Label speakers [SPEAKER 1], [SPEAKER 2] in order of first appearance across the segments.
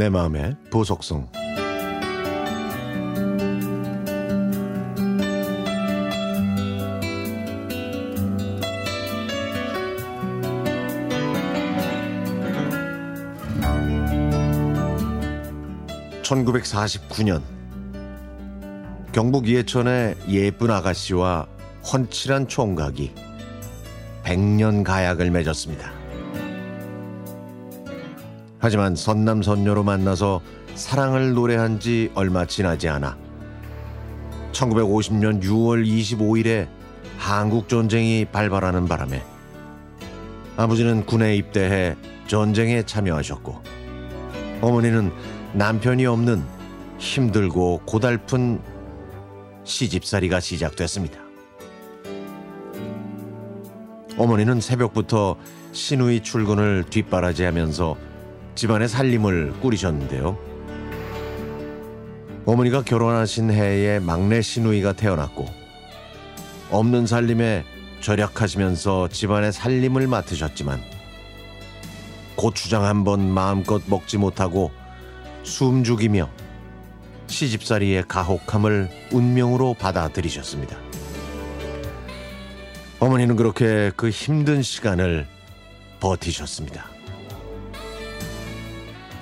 [SPEAKER 1] 내 마음의 보석성 (1949년) 경북 예천의 예쁜 아가씨와 훤칠한 총각이 백년 가약을 맺었습니다. 하지만 선남선녀로 만나서 사랑을 노래한 지 얼마 지나지 않아 1950년 6월 25일에 한국 전쟁이 발발하는 바람에 아버지는 군에 입대해 전쟁에 참여하셨고 어머니는 남편이 없는 힘들고 고달픈 시집살이가 시작됐습니다. 어머니는 새벽부터 신우이 출근을 뒷바라지하면서 집안의 살림을 꾸리셨는데요. 어머니가 결혼하신 해에 막내 신우이가 태어났고 없는 살림에 절약하시면서 집안의 살림을 맡으셨지만 고추장 한 번 마음껏 먹지 못하고 숨죽이며 시집살이의 가혹함을 운명으로 받아들이셨습니다. 어머니는 그렇게 그 힘든 시간을 버티셨습니다.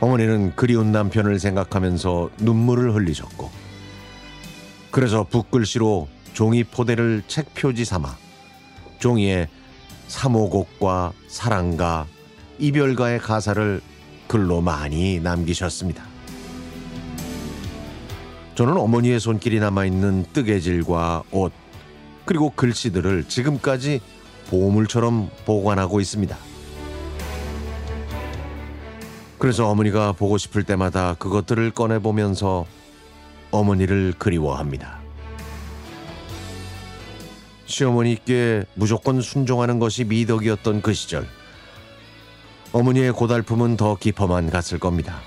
[SPEAKER 1] 어머니는 그리운 남편을 생각하면서 눈물을 흘리셨고 그래서 붓글씨로 종이 포대를 책 표지 삼아 종이에 사모곡과 사랑가 이별가의 가사를 글로 많이 남기셨습니다. 저는 어머니의 손길이 남아있는 뜨개질과 옷 그리고 글씨들을 지금까지 보물처럼 보관하고 있습니다. 그래서 어머니가 보고 싶을 때마다 그것들을 꺼내보면서 어머니를 그리워합니다. 시어머니께 무조건 순종하는 것이 미덕이었던 그 시절. 어머니의 고달픔은 더 깊어만 갔을 겁니다.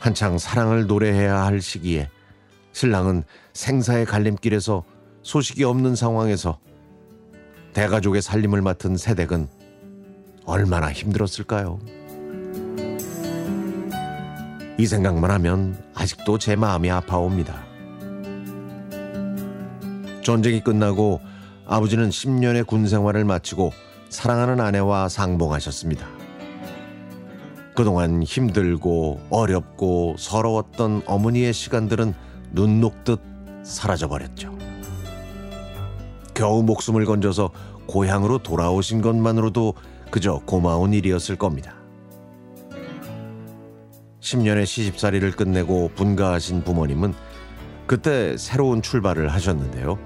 [SPEAKER 1] 한창 사랑을 노래해야 할 시기에 신랑은 생사의 갈림길에서 소식이 없는 상황에서 대가족의 살림을 맡은 세댁은 얼마나 힘들었을까요? 이 생각만 하면 아직도 제 마음이 아파옵니다. 전쟁이 끝나고 아버지는 10년의 군 생활을 마치고 사랑하는 아내와 상봉하셨습니다. 그동안 힘들고 어렵고 서러웠던 어머니의 시간들은 눈 녹듯 사라져버렸죠. 겨우 목숨을 건져서 고향으로 돌아오신 것만으로도 그저 고마운 일이었을 겁니다. 10년의 시집살이를 끝내고 분가하신 부모님은 그때 새로운 출발을 하셨는데요.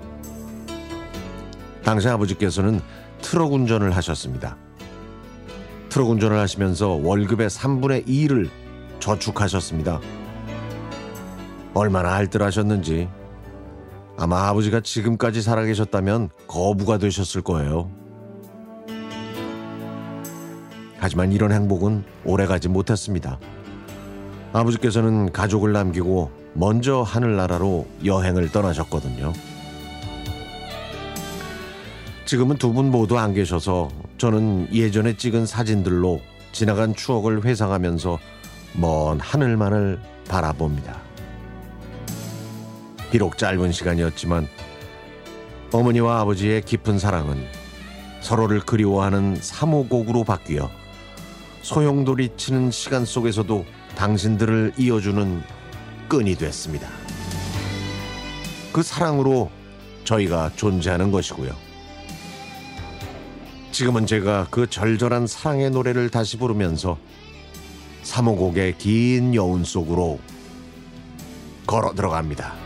[SPEAKER 1] 당시 아버지께서는 트럭 운전을 하셨습니다. 트럭 운전을 하시면서 월급의 3분의 2를 저축하셨습니다. 얼마나 알뜰하셨는지 아마 아버지가 지금까지 살아계셨다면 거부가 되셨을 거예요. 하지만 이런 행복은 오래가지 못했습니다. 아버지께서는 가족을 남기고 먼저 하늘나라로 여행을 떠나셨거든요. 지금은 두 분 모두 안 계셔서 저는 예전에 찍은 사진들로 지나간 추억을 회상하면서 먼 하늘만을 바라봅니다. 비록 짧은 시간이었지만 어머니와 아버지의 깊은 사랑은 서로를 그리워하는 사모곡으로 바뀌어 소용돌이 치는 시간 속에서도 당신들을 이어주는 끈이 됐습니다. 그 사랑으로 저희가 존재하는 것이고요. 지금은 제가 그 절절한 사랑의 노래를 다시 부르면서 사모곡의 긴 여운 속으로 걸어 들어갑니다.